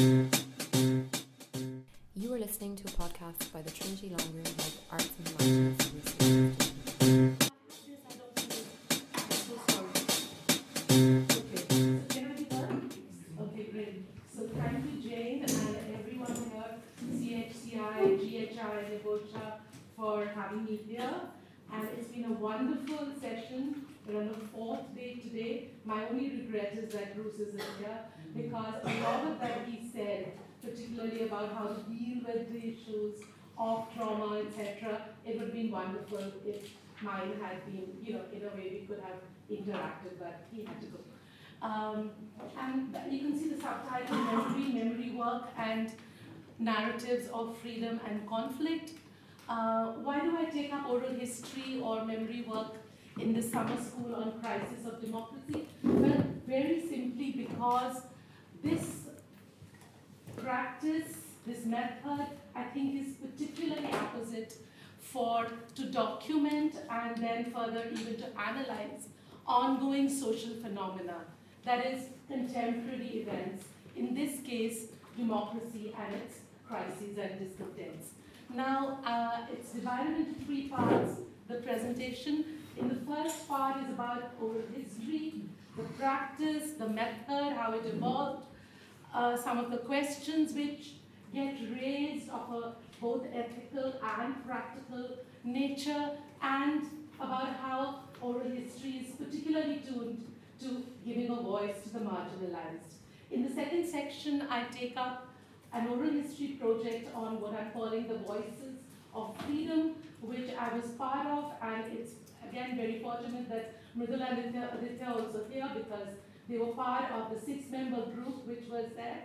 You are listening to a podcast by the Trinity Long Room Hub Arts and Humanities. Research My only regret is that Bruce isn't here because a lot of that he said, particularly about how to deal with the issues of trauma, etc., it would have been wonderful if mine had been, you know, in a way we could have interacted, but he had to go. Um, and you can see the subtitle Memory, Memory Work, and Narratives of Freedom and Conflict. Uh, why do I take up oral history or memory work in the summer school on crisis of democracy? Well, very simply because this practice, this method, I think is particularly opposite for to document and then further even to analyze ongoing social phenomena that is contemporary events, in this case, democracy and its crises and discontents. Now, uh, it's divided into three parts, the presentation. In the first part is about oral history, the practice, the method, how it evolved, uh, some of the questions which get raised of a both ethical and practical nature, and about how oral history is particularly tuned to giving a voice to the marginalized. In the second section, I take up an oral history project on what I'm calling the Voices of Freedom, which I was part of, and it's again very fortunate that Mridula and Aditya also here because they were part of the six-member group which was there.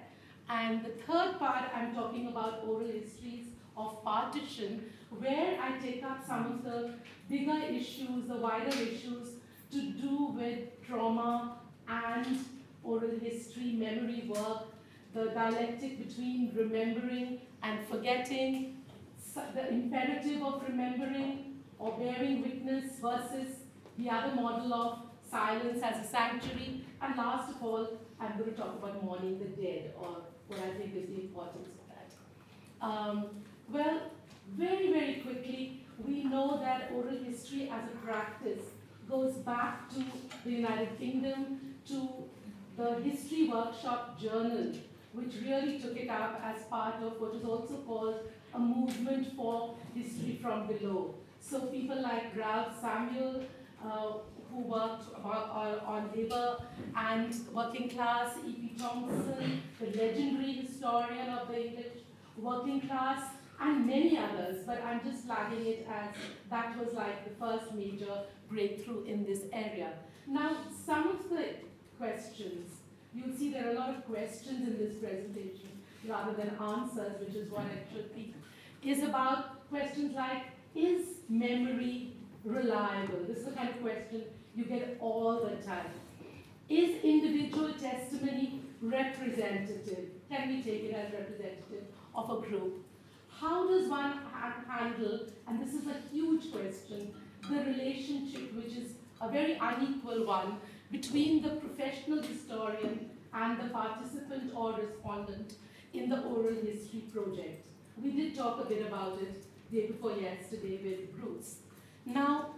And the third part, I'm talking about oral histories of partition, where I take up some of the bigger issues, the wider issues to do with trauma and oral history, memory work, the dialectic between remembering and forgetting, the imperative of remembering or bearing witness versus the other model of silence as a sanctuary, and last of all, I'm going to talk about mourning the dead, or what I think is the importance of that. Um, well, very, very quickly, we know that oral history as a practice goes back to the United Kingdom, to the History Workshop Journal, which really took it up as part of what is also called a movement for history from below. So people like Raphael Samuel, uh, who worked on, labor and working class, E.P. Thompson, the legendary historian of the English working class, and many others, but I'm just flagging it as that was like the first major breakthrough in this area. Now, some of the questions, you'll see there are a lot of questions in this presentation rather than answers, which is what it should be, is about questions like, is memory reliable? This is the kind of question you get all the time. Is individual testimony representative? Can we take it as representative of a group? How does one ha- handle, and this is a huge question, the relationship, which is a very unequal one, between the professional historian and the participant or respondent in the oral history project? We did talk a bit about it day before yesterday with Bruce. Now,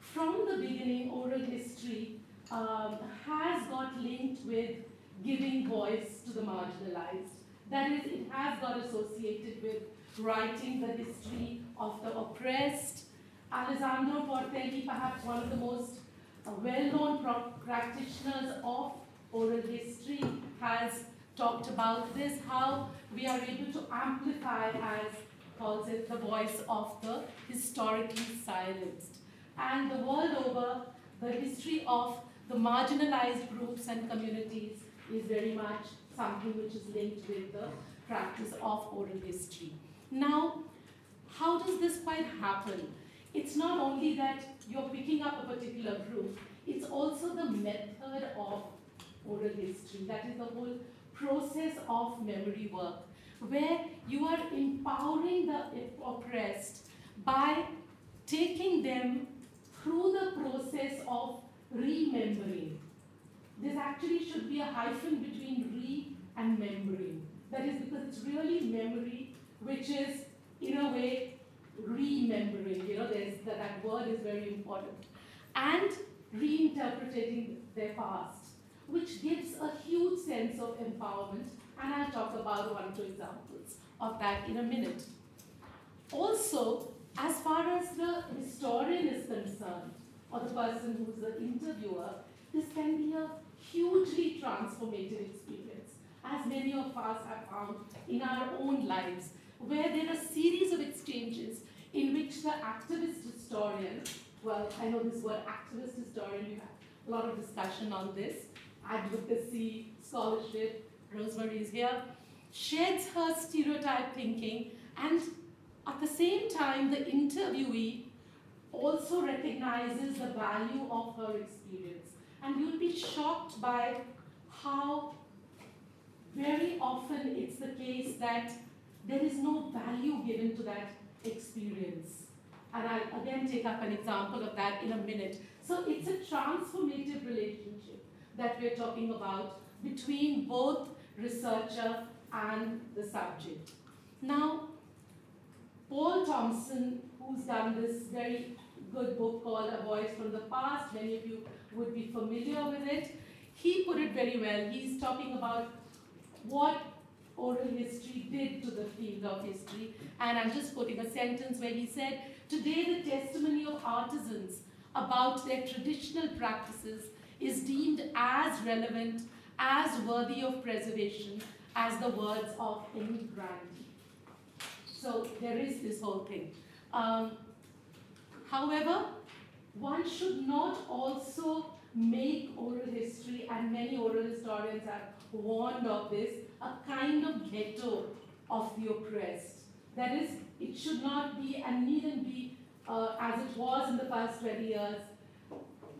from the beginning, oral history um, has got linked with giving voice to the marginalized. That is, it has got associated with writing the history of the oppressed. Alessandro Portelli, perhaps one of the most uh, well-known practitioners of oral history, has talked about this, how we are able to amplify, as calls it, the voice of the historically silenced. And the world over, the history of the marginalized groups and communities is very much something which is linked with the practice of oral history. Now, how does this quite happen? It's not only that you're picking up a particular group, it's also the method of oral history. That is the whole process of memory work, where you are empowering the oppressed by taking them through the process of remembering. This actually should be a hyphen between re and memory. That is because it's really memory which is, in a way, remembering. You know, there's, that, that word is very important. And reinterpreting their past, which gives a huge sense of empowerment. And I'll talk about one or two examples of that in a minute. Also, as far as the historian is concerned, or the person who's the interviewer, this can be a hugely transformative experience, as many of us have found in our own lives, where there are a series of exchanges in which the activist historian, well, I know this word activist historian, we have a lot of discussion on this, advocacy, scholarship, Rosemary is here, sheds her stereotype thinking and at the same time the interviewee also recognizes the value of her experience. And you'll be shocked by how very often it's the case that there is no value given to that experience. And I'll again take up an example of that in a minute. So it's a transformative relationship that we're talking about between both researcher and the subject. Now, Paul Thompson, who's done this very good book called A Voice from the Past, many of you would be familiar with it, he put it very well. He's talking about what oral history did to the field of history. And I'm just quoting a sentence where he said, Today the testimony of artisans about their traditional practices is deemed as relevant, as worthy of preservation as the words of any grandee. So there is this whole thing. Um, however, one should not also make oral history, and many oral historians have warned of this, a kind of ghetto of the oppressed. That is, it should not be and needn't be, uh, as it was in the past 20 years,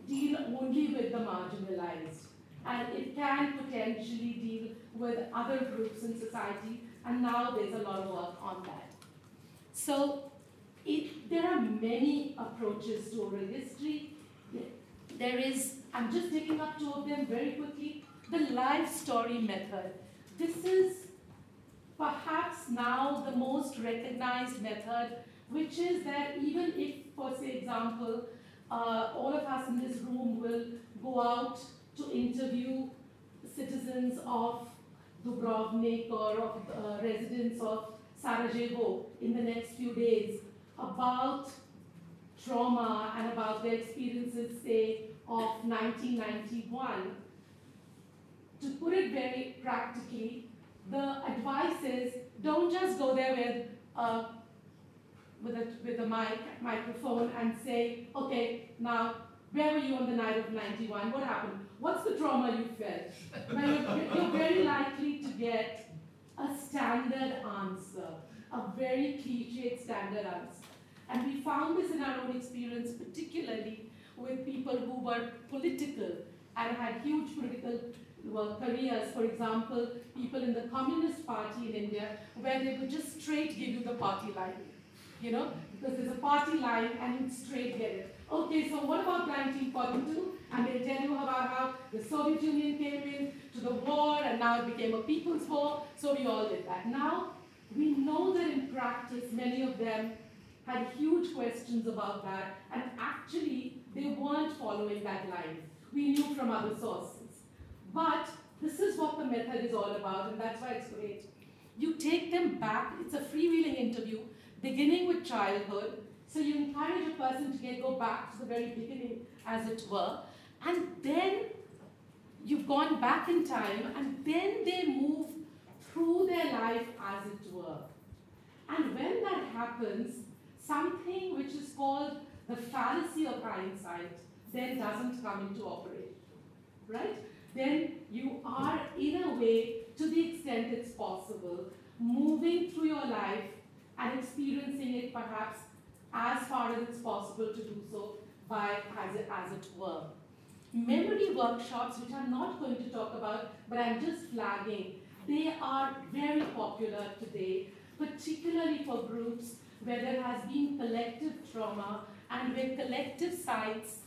deal only with the marginalized. And it can potentially deal with other groups in society, and now there's a lot of work on that. So it, there are many approaches to oral history. There is, I'm just taking up two of them very quickly, the life story method. This is perhaps now the most recognized method, which is that even if, for say, example, uh, all of us in this room will go out to interview citizens of Dubrovnik or of uh, residents of Sarajevo in the next few days about trauma and about their experiences, say, of 1991. To put it very practically, the advice is don't just go there with a, with a, with a mic, microphone and say, okay, now, where were you on the night of 91? What happened? What's the trauma you felt? Now, you're, you're very likely to get a standard answer, a very cliched standard answer. And we found this in our own experience, particularly with people who were political and had huge political well, careers. For example, people in the Communist Party in India, where they would just straight give you the party line. You know, because there's a party line and you straight get it. Okay, so what about 1942? And they tell you about how the Soviet Union came in to the war and now it became a people's war, so we all did that. Now, we know that in practice, many of them had huge questions about that, and actually, they weren't following that line. We knew from other sources. But this is what the method is all about, and that's why it's great. You take them back, it's a freewheeling interview, beginning with childhood. So you encourage a person to get, go back to the very beginning, as it were, and then you've gone back in time, and then they move through their life, as it were. And when that happens, something which is called the fallacy of hindsight then doesn't come into operation. Right? Then you are, in a way, to the extent it's possible, moving through your life and experiencing it perhaps as far as it's possible to do so by as it, as it were. Memory workshops, which I'm not going to talk about, but I'm just flagging, they are very popular today, particularly for groups where there has been collective trauma and where collective sites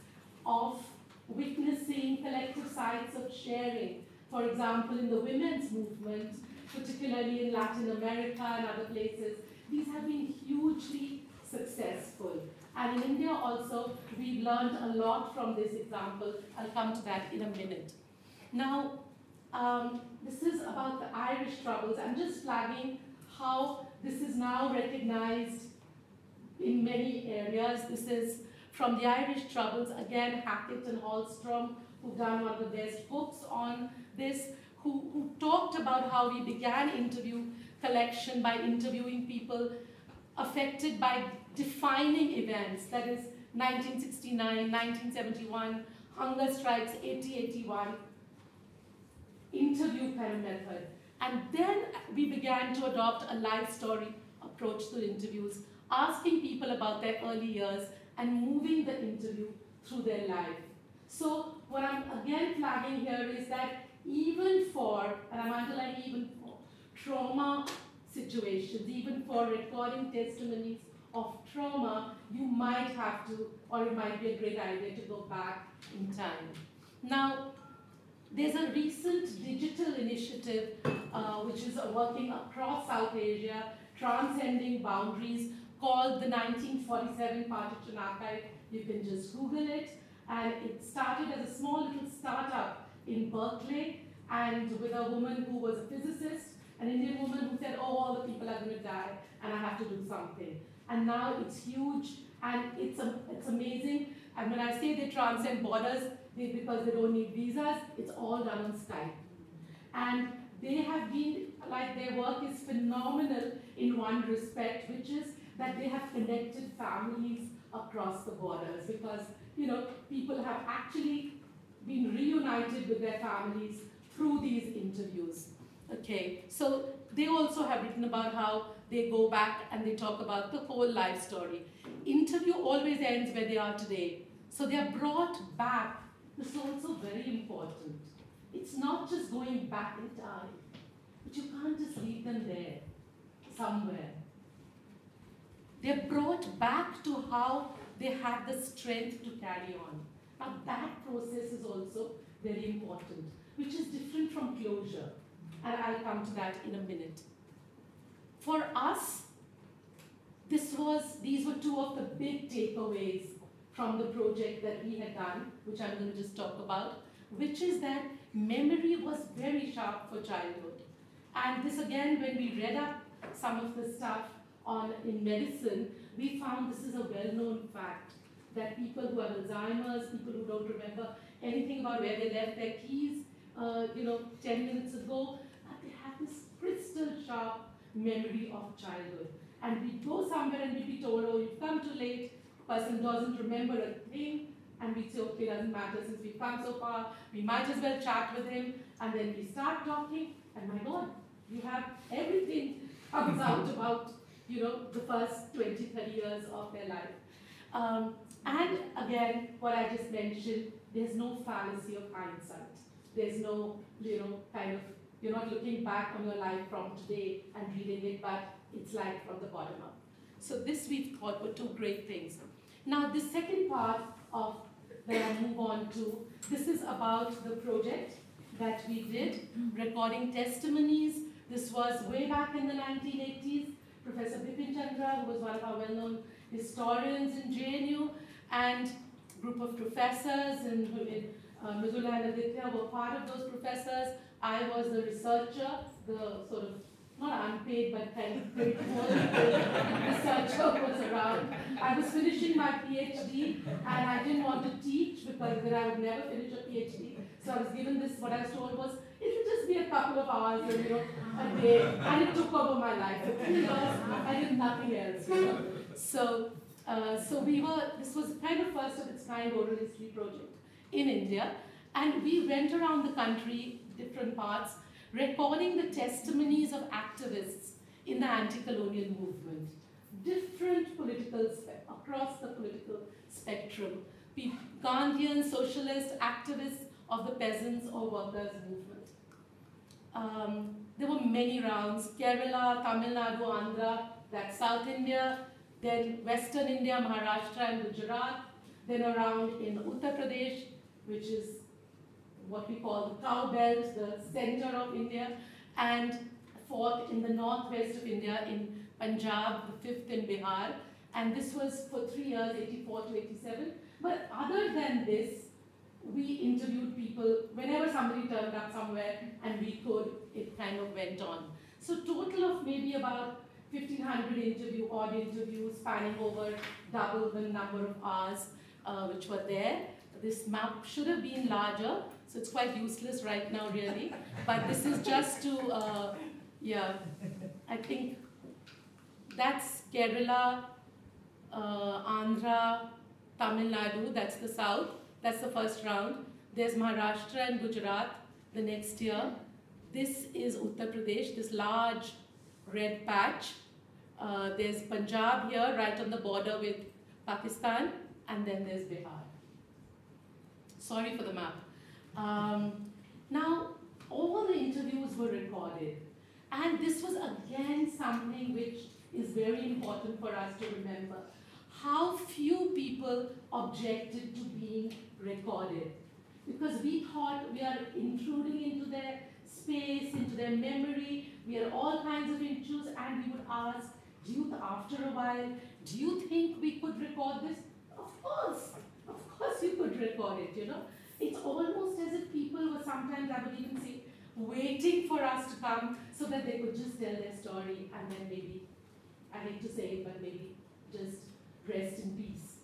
of witnessing, collective sites of sharing for example, in the women's movement, particularly in Latin America and other places, these have been hugely successful. And in India also, we've learned a lot from this example. I'll come to that in a minute. Now, um, this is about the Irish troubles. I'm just flagging how this is now recognized in many areas. This is from the Irish troubles, again, Hackett and Rolston, who've done one of the best books on this, who, who talked about how we began interview collection by interviewing people affected by defining events, that is 1969, 1971, hunger strikes, 8081, interview kind method. And then we began to adopt a life story approach to interviews, asking people about their early years and moving the interview through their life. So what I'm again flagging here is that even for, and I'm underlining even for, trauma situations, even for recording testimonies of trauma, you might have to, or it might be a great idea to go back in time. Now, there's a recent digital initiative uh, which is working across South Asia, transcending boundaries, called the 1947 Partition Archive. You can just Google it. And it started as a small little startup in Berkeley, and with a woman who was a physicist, an Indian woman who said, oh, all the people are going to die, and I have to do something. And now it's huge, and it's, a, it's amazing. And when I say they transcend borders, they, because they don't need visas, it's all done on Skype. And they have been, like their work is phenomenal in one respect, which is that they have connected families across the borders because, you know, people have actually been reunited with their families through these interviews. Okay, so they also have written about how they go back and they talk about the whole life story. Interview always ends where they are today. So they are brought back. This is also very important. It's not just going back in time, but you can't just leave them there, somewhere. They're brought back to how they had the strength to carry on. Now that process is also very important, which is different from closure. And I'll come to that in a minute. For us, this was, these were two of the big takeaways from the project that we had done, which I'm going to just talk about, which is that memory was very sharp for childhood. And this again, when we read up some of the stuff on in medicine, we found this is a well-known fact that people who have Alzheimer's, people who don't remember anything about where they left their keys, uh, you know, 10 minutes ago, crystal sharp memory of childhood. And we go somewhere and we be told, oh, you've come too late, person doesn't remember a thing, and we say, okay, doesn't matter since we've come so far, we might as well chat with him, and then we start talking, and my God, you have everything comes out about, you know, the first 20, 30 years of their life. Um, and again, what I just mentioned, there's no fallacy of hindsight. There's no, you know, kind of, you're not looking back on your life from today and reading it, but it's like from the bottom up. So this we thought were two great things. Now the second part of that I move on to, this is about the project that we did, recording testimonies. This was way back in the 1980s. Professor Bipin Chandra, who was one of our well-known historians in JNU, and group of professors and uh, Mridula and Aditya were part of those professors. I was the researcher, the sort of not unpaid but kind of pretty researcher was around. I was finishing my PhD and I didn't want to teach because then I would never finish a PhD. So I was given this, what I was told was, it will just be a couple of hours, you know, a day. And it took over my life. For three years, I did nothing else, you know. So, uh, so we were, this was kind of first of its kind oral history project in India. And we went around the country, different parts, recording the testimonies of activists in the anti-colonial movement. Different political, across the political spectrum. Gandhian, socialist, activists of the peasants or workers movement. Um, there were many rounds, Kerala, Tamil Nadu, Andhra, that's South India, then Western India, Maharashtra and Gujarat, then around in Uttar Pradesh, which is what we call the cow belt, the center of India, and fourth in the northwest of India in Punjab, the fifth in Bihar. And this was for three years, 84 to 87. But other than this, we interviewed people whenever somebody turned up somewhere and we could, it kind of went on. So total of maybe about 1500 interview, odd interviews spanning over double the number of hours uh, which were there. This map should have been larger, so it's quite useless right now really. But this is just to, uh, yeah, I think that's Kerala, uh, Andhra, Tamil Nadu, that's the south. That's the first round. There's Maharashtra and Gujarat the next year. This is Uttar Pradesh, this large red patch. Uh, there's Punjab here, right on the border with Pakistan, and then there's Bihar. Sorry for the map. Um, now, all the interviews were recorded, and this was again something which is very important for us to remember. How few people objected to being recorded because we thought we are intruding into their space, into their memory. We are all kinds of issues, and we would ask, do you, after a while, do you think we could record this? Of course, of course you could record it, you know. It's almost as if people were sometimes, I would even say, waiting for us to come so that they could just tell their story and then maybe, I hate to say it, but maybe just rest in peace.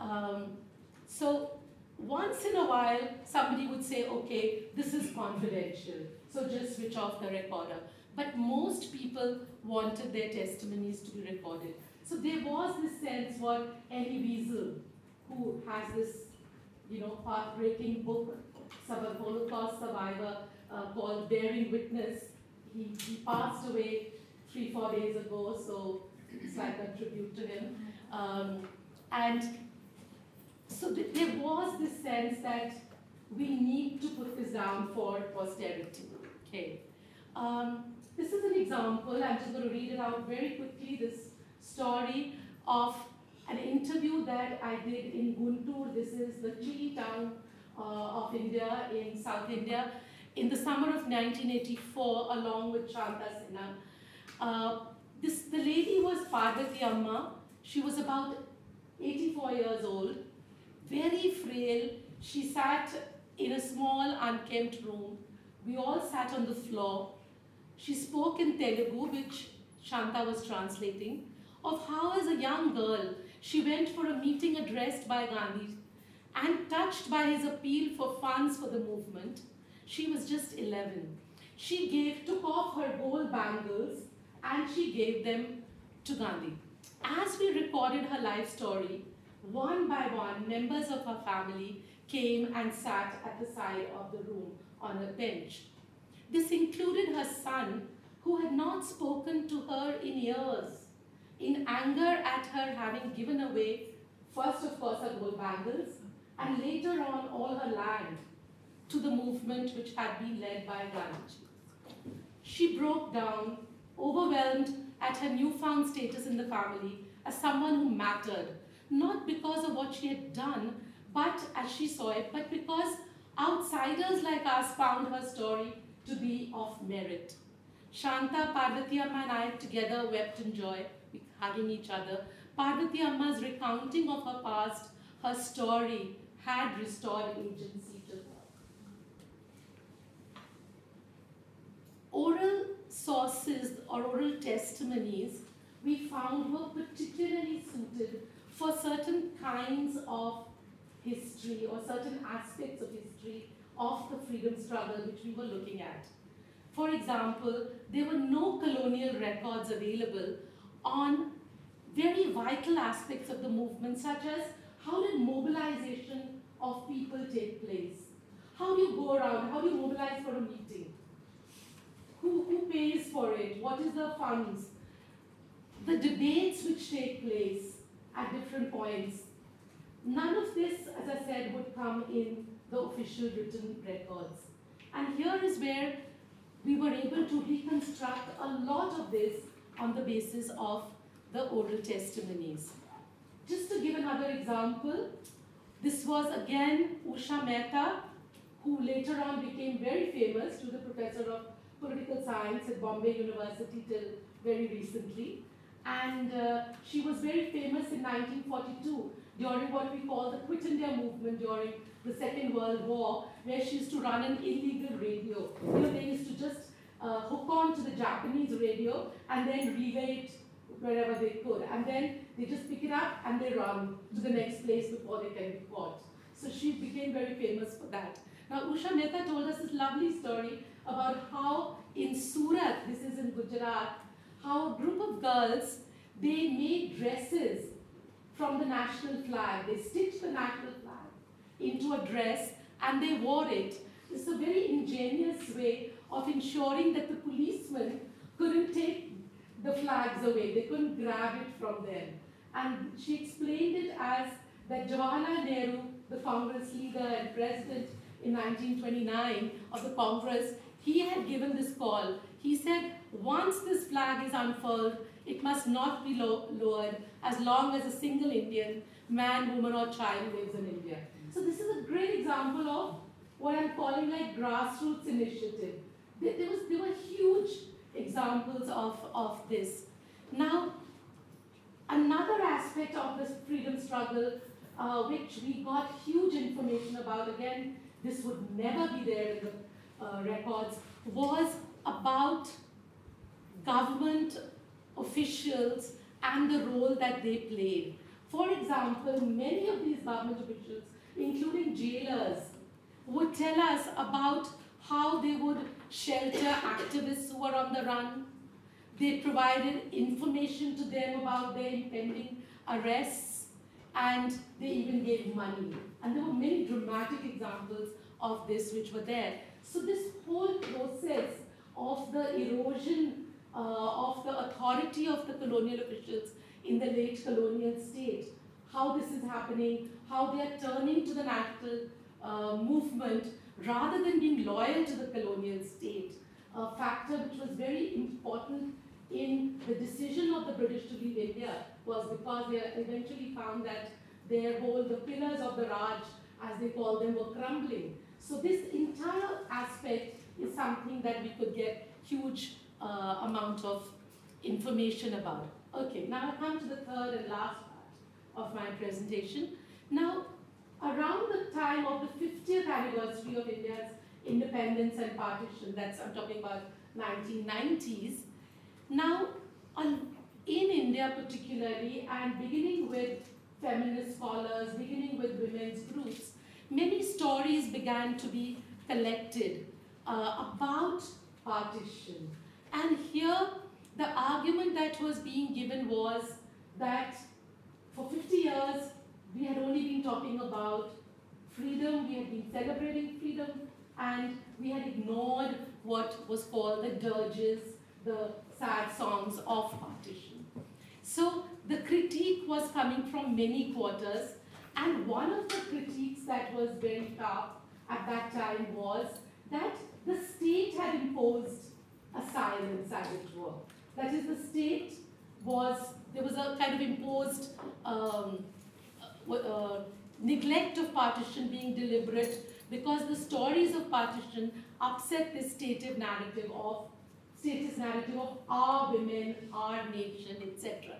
Um, so once in a while, somebody would say, okay, this is confidential, so just switch off the recorder. But most people wanted their testimonies to be recorded. So there was this sense what Elie Wiesel, who has this, you know, heartbreaking book, Survivor Holocaust survivor, uh, called Bearing Witness. He, he passed away three, four days ago, so it's like a tribute to him. Um, and so th there was this sense that we need to put this down for posterity. Okay. Um, this is an example. I'm just going to read it out very quickly. This story of an interview that I did in Guntur. This is the chilly town uh, of India in South India in the summer of 1984, along with Shanta Sinha. Uh, this the lady was Parvati Amma. She was about 84 years old, very frail. She sat in a small, unkempt room. We all sat on the floor. She spoke in Telugu, which Shanta was translating, of how, as a young girl, she went for a meeting addressed by Gandhi and touched by his appeal for funds for the movement. She was just 11. She gave, took off her gold bangles and she gave them to Gandhi. As we recorded her life story, one by one, members of her family came and sat at the side of the room on a bench. This included her son, who had not spoken to her in years, in anger at her having given away, first, of course, her gold bangles, and later on, all her land to the movement which had been led by Gandhi. She broke down, overwhelmed at her newfound status in the family as someone who mattered, not because of what she had done, but as she saw it, but because outsiders like us found her story to be of merit. Shanta, Parvati and I together wept in joy, hugging each other. Parvati Amma's recounting of her past, her story, had restored agency to her. Oral sources or oral testimonies we found were particularly suited for certain kinds of history or certain aspects of history of the freedom struggle which we were looking at. For example, there were no colonial records available on very vital aspects of the movement, such as how did mobilization of people take place? How do you go around? How do you mobilize for a meeting? Who, who pays for it? What is the funds? The debates which take place at different points. None of this, as I said, would come in the official written records. And here is where we were able to reconstruct a lot of this on the basis of the oral testimonies. Just to give another example, this was again Usha Mehta, who later on became very famous, to the professor of political science at Bombay University till very recently. And uh, she was very famous in 1942 during what we call the Quit India movement during the Second World War, where she used to run an illegal radio. You know, they used to just uh, hook on to the Japanese radio and then relay it wherever they could. And then they just pick it up and they run to the next place before they can be caught. So she became very famous for that. Now, Usha Mehta told us this lovely story about how in Surat, this is in Gujarat, how a group of girls, they made dresses from the national flag. They stitched the national flag into a dress and they wore it. It's a very ingenious way of ensuring that the policemen couldn't take the flags away. They couldn't grab it from them. And she explained it as that Jawaharlal Nehru, the Congress leader and president in 1929 of the Congress, he had given this call. He said, once this flag is unfurled, it must not be lo lowered as long as a single Indian, man, woman, or child lives in India. So this is a great example of what I'm calling like grassroots initiative. There, was, there were huge examples of, of this. Now, another aspect of this freedom struggle, uh, which we got huge information about, again, this would never be there in the uh, records, was about government officials and the role that they played. For example, many of these government officials, including jailers, would tell us about how they would shelter activists who were on the run. They provided information to them about their impending arrests, and they even gave money. And there were many dramatic examples of this which were there. So this whole process of the erosion uh, of the authority of the colonial officials in the late colonial state, how this is happening, how they are turning to the national uh, movement rather than being loyal to the colonial state, a factor which was very important in the decision of the British to leave India was because they eventually found that their whole, the pillars of the Raj, as they call them, were crumbling. So this entire aspect is something that we could get huge uh, amount of information about. Okay, now I come to the third and last part of my presentation. Now, around the time of the 50th anniversary of India's independence and partition, that's I'm talking about 1990s. Now, in India particularly, and beginning with feminist scholars, beginning with women's groups, many stories began to be collected uh, about partition. And here, the argument that was being given was that for 50 years, we had only talking about freedom, we had been celebrating freedom, and we had ignored what was called the dirges, the sad songs of partition. So the critique was coming from many quarters, and one of the critiques that was very tough at that time was that the state had imposed a as it were. That is, the state was, there was a kind of imposed um, uh, uh, neglect of partition being deliberate because the stories of partition upset this stative narrative of statist narrative of our women, our nation, etc.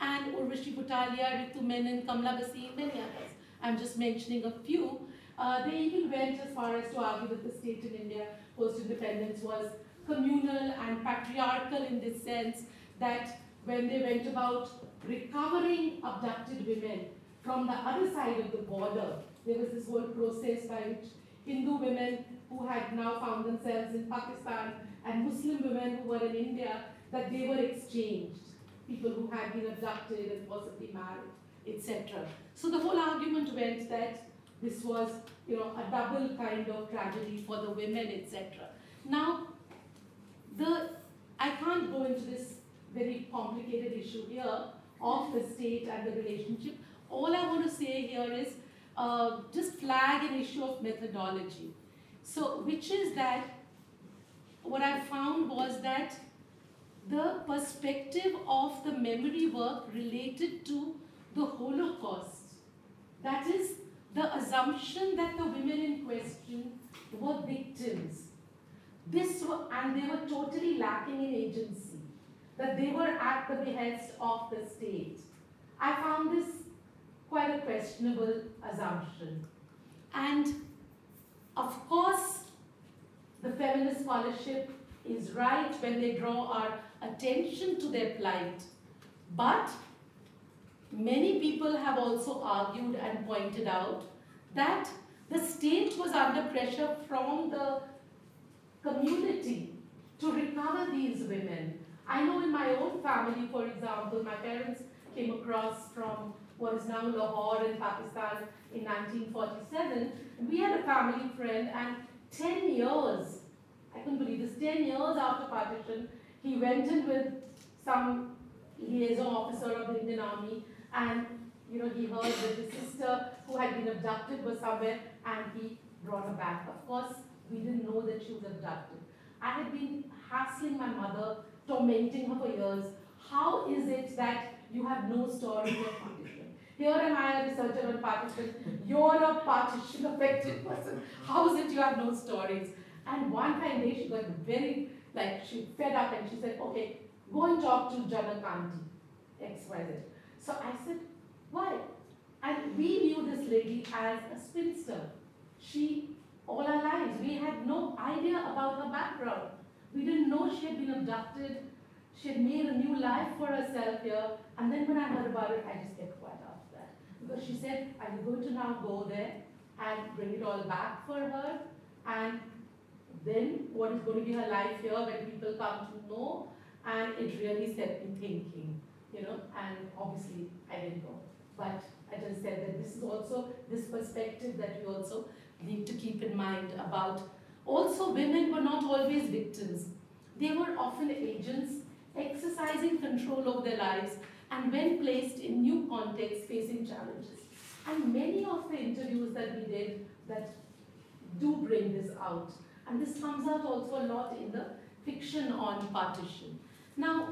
And Urvashi Butalia, Ritu Menon, Kamla Bhasin, many others. I'm just mentioning a few. Uh, they even went as far as to argue that the state in India post-independence was communal and patriarchal in this sense that when they went about recovering abducted women from the other side of the border, there was this whole process by which Hindu women who had now found themselves in Pakistan and Muslim women who were in India, that they were exchanged. People who had been abducted and possibly married, etc. So the whole argument went that this was, you know, a double kind of tragedy for the women, etc. Now, the I can't go into this very complicated issue here of the state and the relationship. All I want to say here is uh, just flag an issue of methodology. So, which is that what I found was that the perspective of the memory work related to the Holocaust, that is the assumption that the women in question were victims. This were, and they were totally lacking in agency, that they were at the behest of the state. I found this quite a questionable assumption. And of course, the feminist scholarship is right when they draw our attention to their plight. But many people have also argued and pointed out that the state was under pressure from the community to recover these women. I know in my own family, for example, my parents came across from what is now Lahore in Pakistan in 1947. We had a family friend, and 10 years, I couldn't believe this, 10 years after partition, he went in with some liaison officer of the Indian Army, and you know, he heard that his sister who had been abducted was somewhere, and he brought her back. Of course, we didn't know that she was abducted. I had been hassling my mother, tormenting her for years. How is it that you have no story of partition? Here am I, a researcher on partition. You're a partition affected person. How is it you have no stories? And one fine day she got very, like, she fed up and she said, okay, go and talk to Janakanti, XYZ. So I said, why? And we knew this lady as a spinster. She, all our lives, we had no idea about her background. We didn't know she had been abducted. She had made a new life for herself here. And then when I heard about it, I just kept quiet after that. Because she said, you going to now go there and bring it all back for her? And then what is going to be her life here when people come to know? And it really set me thinking, you know, and obviously I didn't know. But I just said that this is also this perspective that we also need to keep in mind about also women were not always victims. They were often agents exercising control over their lives and when placed in new contexts facing challenges. And many of the interviews that we did that do bring this out. And this comes out also a lot in the fiction on partition. Now,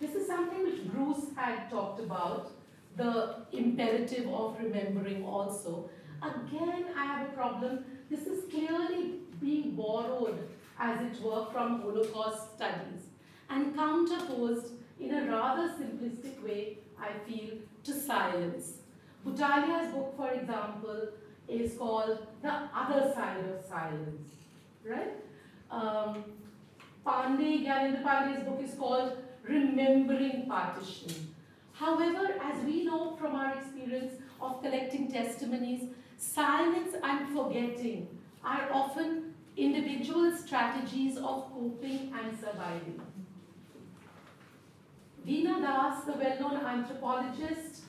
this is something which Bruce had talked about the imperative of remembering also. Again, I have a problem. This is clearly being borrowed, as it were, from Holocaust studies and counterposed in a rather simplistic way, I feel, to silence. Butalia's book, for example, is called The Other Side of Silence, right? Um, Pandey, Gyanendra Pandey's book is called Remembering Partition. However, as we know from our experience of collecting testimonies, silence and forgetting are often individual strategies of coping and surviving. Veena Das, the well-known anthropologist,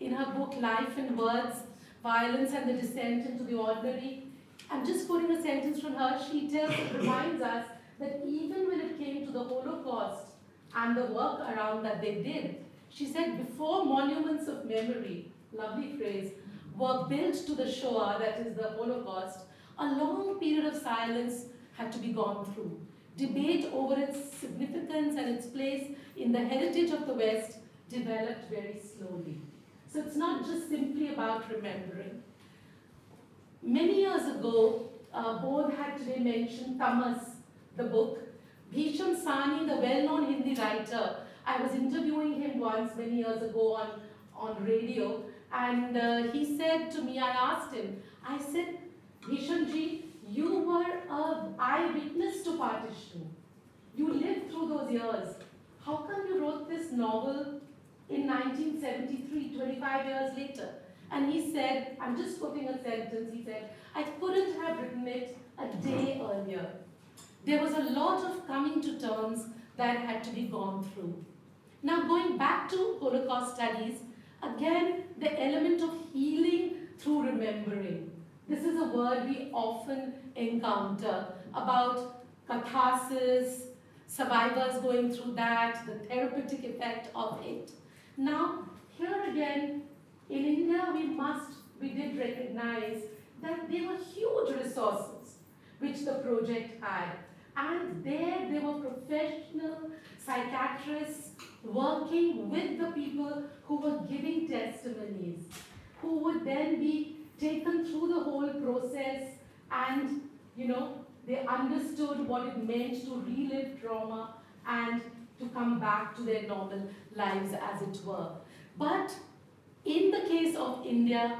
in her book Life and Words, Violence and the Descent into the Ordinary, I'm just quoting a sentence from her, she tells, reminds us that even when it came to the Holocaust and the work around that they did, she said, before monuments of memory, lovely phrase, were built to the Shoah, that is the Holocaust, a long period of silence had to be gone through. Debate over its significance and its place in the heritage of the West developed very slowly. So it's not just simply about remembering. Many years ago, uh, had today mentioned Tamas, the book. Bhisham Sahni, the well-known Hindi writer, I was interviewing him once many years ago on, on radio, and uh, he said to me, I asked him, I said, Bhishamji, you were an eyewitness to partition. You lived through those years. How come you wrote this novel in 1973, 25 years later? And he said, I'm just quoting a sentence, he said, I couldn't have written it a day earlier. There was a lot of coming to terms that had to be gone through. Now, going back to Holocaust studies, again, the element of healing through remembering. This is a word we often encounter about catharsis, survivors going through that, the therapeutic effect of it. Now, here again, in India, we must, we did recognize that there were huge resources which the project had. And there, there were professional psychiatrists working with the people who were giving testimonies, who would then be taken through the whole process and, you know, they understood what it meant to relive trauma and to come back to their normal lives as it were. But in the case of India,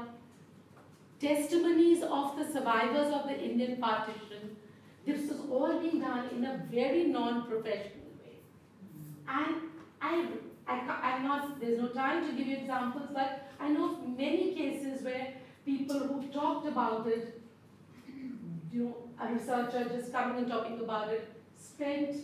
testimonies of the survivors of the Indian partition, this was all being done in a very non-professional way. And I, I, I'm not, there's no time to give you examples, but I know of many cases where people who talked about it, you know, a researcher just coming and talking about it, spent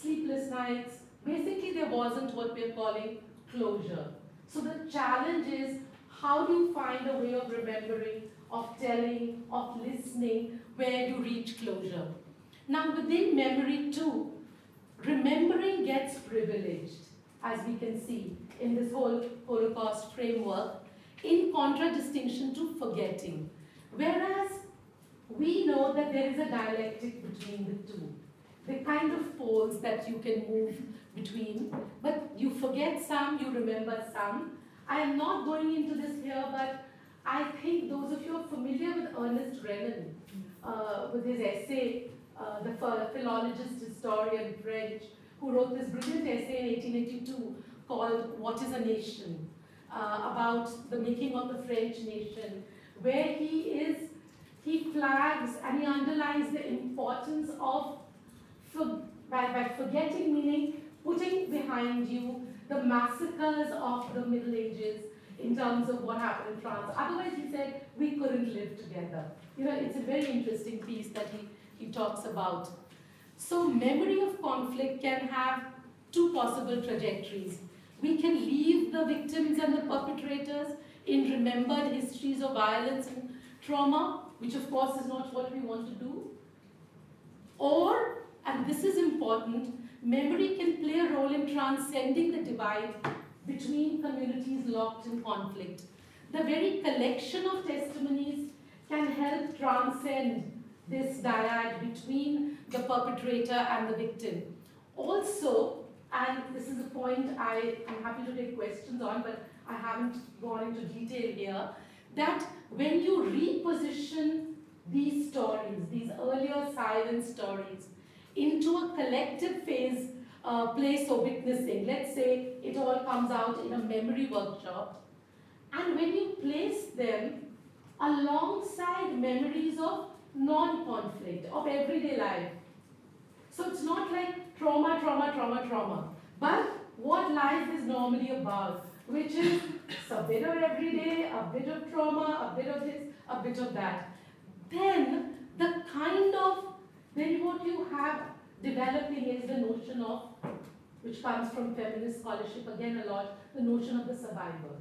sleepless nights. Basically, there wasn't what we're calling closure. So the challenge is how do you find a way of remembering, of telling, of listening, where you reach closure? Now, within memory too, remembering gets privileged, as we can see in this whole Holocaust framework, in contradistinction to forgetting. Whereas we know that there is a dialectic between the two. The kind of poles that you can move between, but you forget some, you remember some. I am not going into this here, but I think those of you are familiar with Ernest Renan, uh, with his essay, uh, the philologist, historian, French, who wrote this brilliant essay in 1882 called What is a Nation? Uh, about the making of the French nation, where he is, he flags and he underlines the importance of, for, by, by forgetting meaning putting behind you the massacres of the Middle Ages in terms of what happened in France. Otherwise, he said, we couldn't live together. You know, it's a very interesting piece that he, he talks about. So memory of conflict can have two possible trajectories. We can leave the victims and the perpetrators in remembered histories of violence and trauma, which of course is not what we want to do. Or, and this is important, memory can play a role in transcending the divide between communities locked in conflict. The very collection of testimonies can help transcend this dyad between the perpetrator and the victim. Also, and this is a point I am happy to take questions on, but I haven't gone into detail here, that when you reposition these stories, these earlier silent stories, into a collective phase uh, place of witnessing. Let's say it all comes out in a memory workshop. And when you place them alongside memories of non-conflict, of everyday life. So it's not like trauma, trauma, trauma, trauma. But what life is normally about, which is a bit of everyday, a bit of trauma, a bit of this, a bit of that. Then the kind of then what you have developing is the notion of, which comes from feminist scholarship again a lot, the notion of the survivor.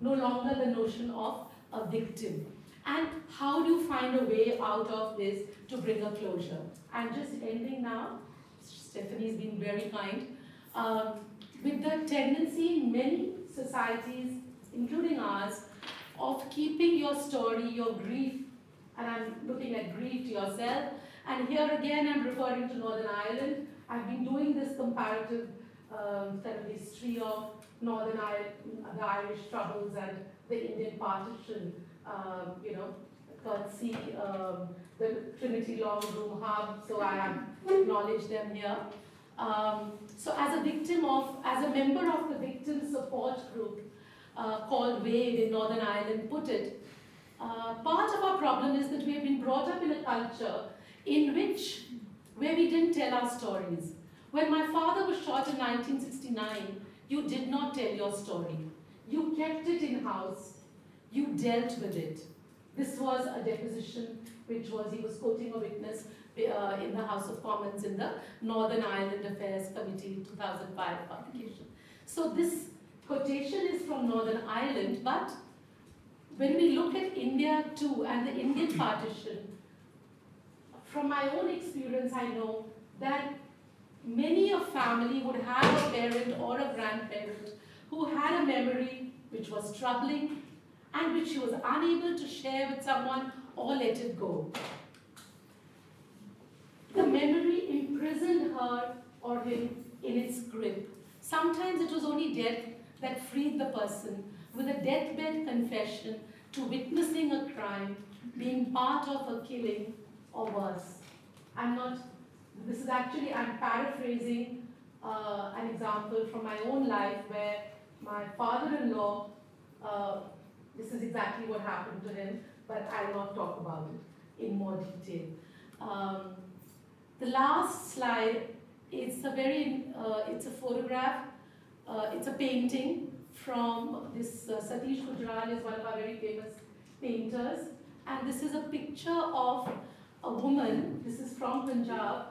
No longer the notion of a victim. And how do you find a way out of this to bring a closure? I'm just ending now. Stephanie's been very kind. Um, with the tendency in many societies, including ours, of keeping your story, your grief, and I'm looking at grief to yourself, and here again, I'm referring to Northern Ireland. I've been doing this comparative um, of history of Northern Ireland, the Irish troubles and the Indian partition, um, you know, courtesy um, the Trinity Long Room Hub, so I have acknowledged them here. Um, so as a victim of, as a member of the victim support group uh, called WAVE in Northern Ireland put it, uh, part of our problem is that we have been brought up in a culture in which, where we didn't tell our stories. When my father was shot in 1969, you did not tell your story. You kept it in house. You dealt with it. This was a deposition which was, he was quoting a witness uh, in the House of Commons in the Northern Ireland Affairs Committee 2005 publication. So this quotation is from Northern Ireland, but when we look at India too and the Indian partition, from my own experience, I know that many a family would have a parent or a grandparent who had a memory which was troubling and which she was unable to share with someone or let it go. The memory imprisoned her or him in its grip. Sometimes it was only death that freed the person with a deathbed confession to witnessing a crime, being part of a killing, or worse. I'm not, this is actually, I'm paraphrasing uh, an example from my own life where my father in law, uh, this is exactly what happened to him, but I will not talk about it in more detail. Um, the last slide, it's a very, uh, it's a photograph, uh, it's a painting from this uh, Satish Gujral is one of our very famous painters, and this is a picture of a woman. This is from Punjab,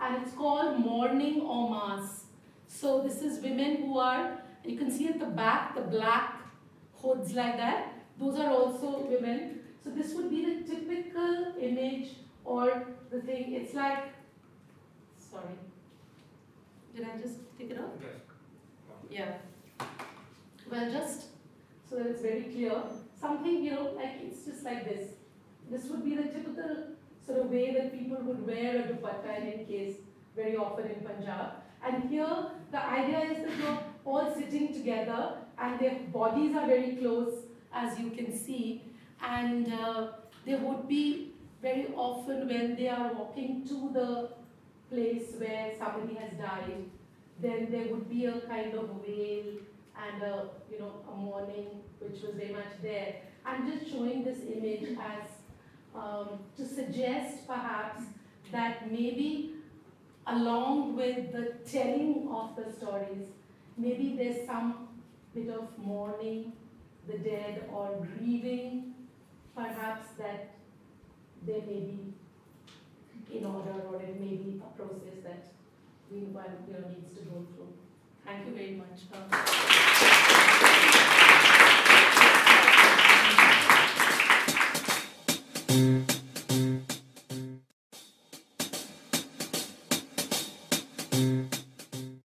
and it's called Mourning en Masse. So this is women who are. You can see at the back the black hoods like that. Those are also women. So this would be the typical image or the thing. It's like. Sorry. Did I just take it off? Yeah. Well, just so that it's very clear, something, you know, like it's just like this. This would be the typical sort of way that people would wear a dupatta in any case, very often in Punjab. And here, the idea is that you're all sitting together and their bodies are very close, as you can see. And uh, there would be very often when they are walking to the place where somebody has died, then there would be a kind of wail and a, you know, a mourning which was very much there. I'm just showing this image as um, to suggest perhaps that maybe along with the telling of the stories, maybe there's some bit of mourning the dead or grieving, perhaps that there may be in order or it may be a process that we know, needs to go through. Thank you very much. Mm-hmm.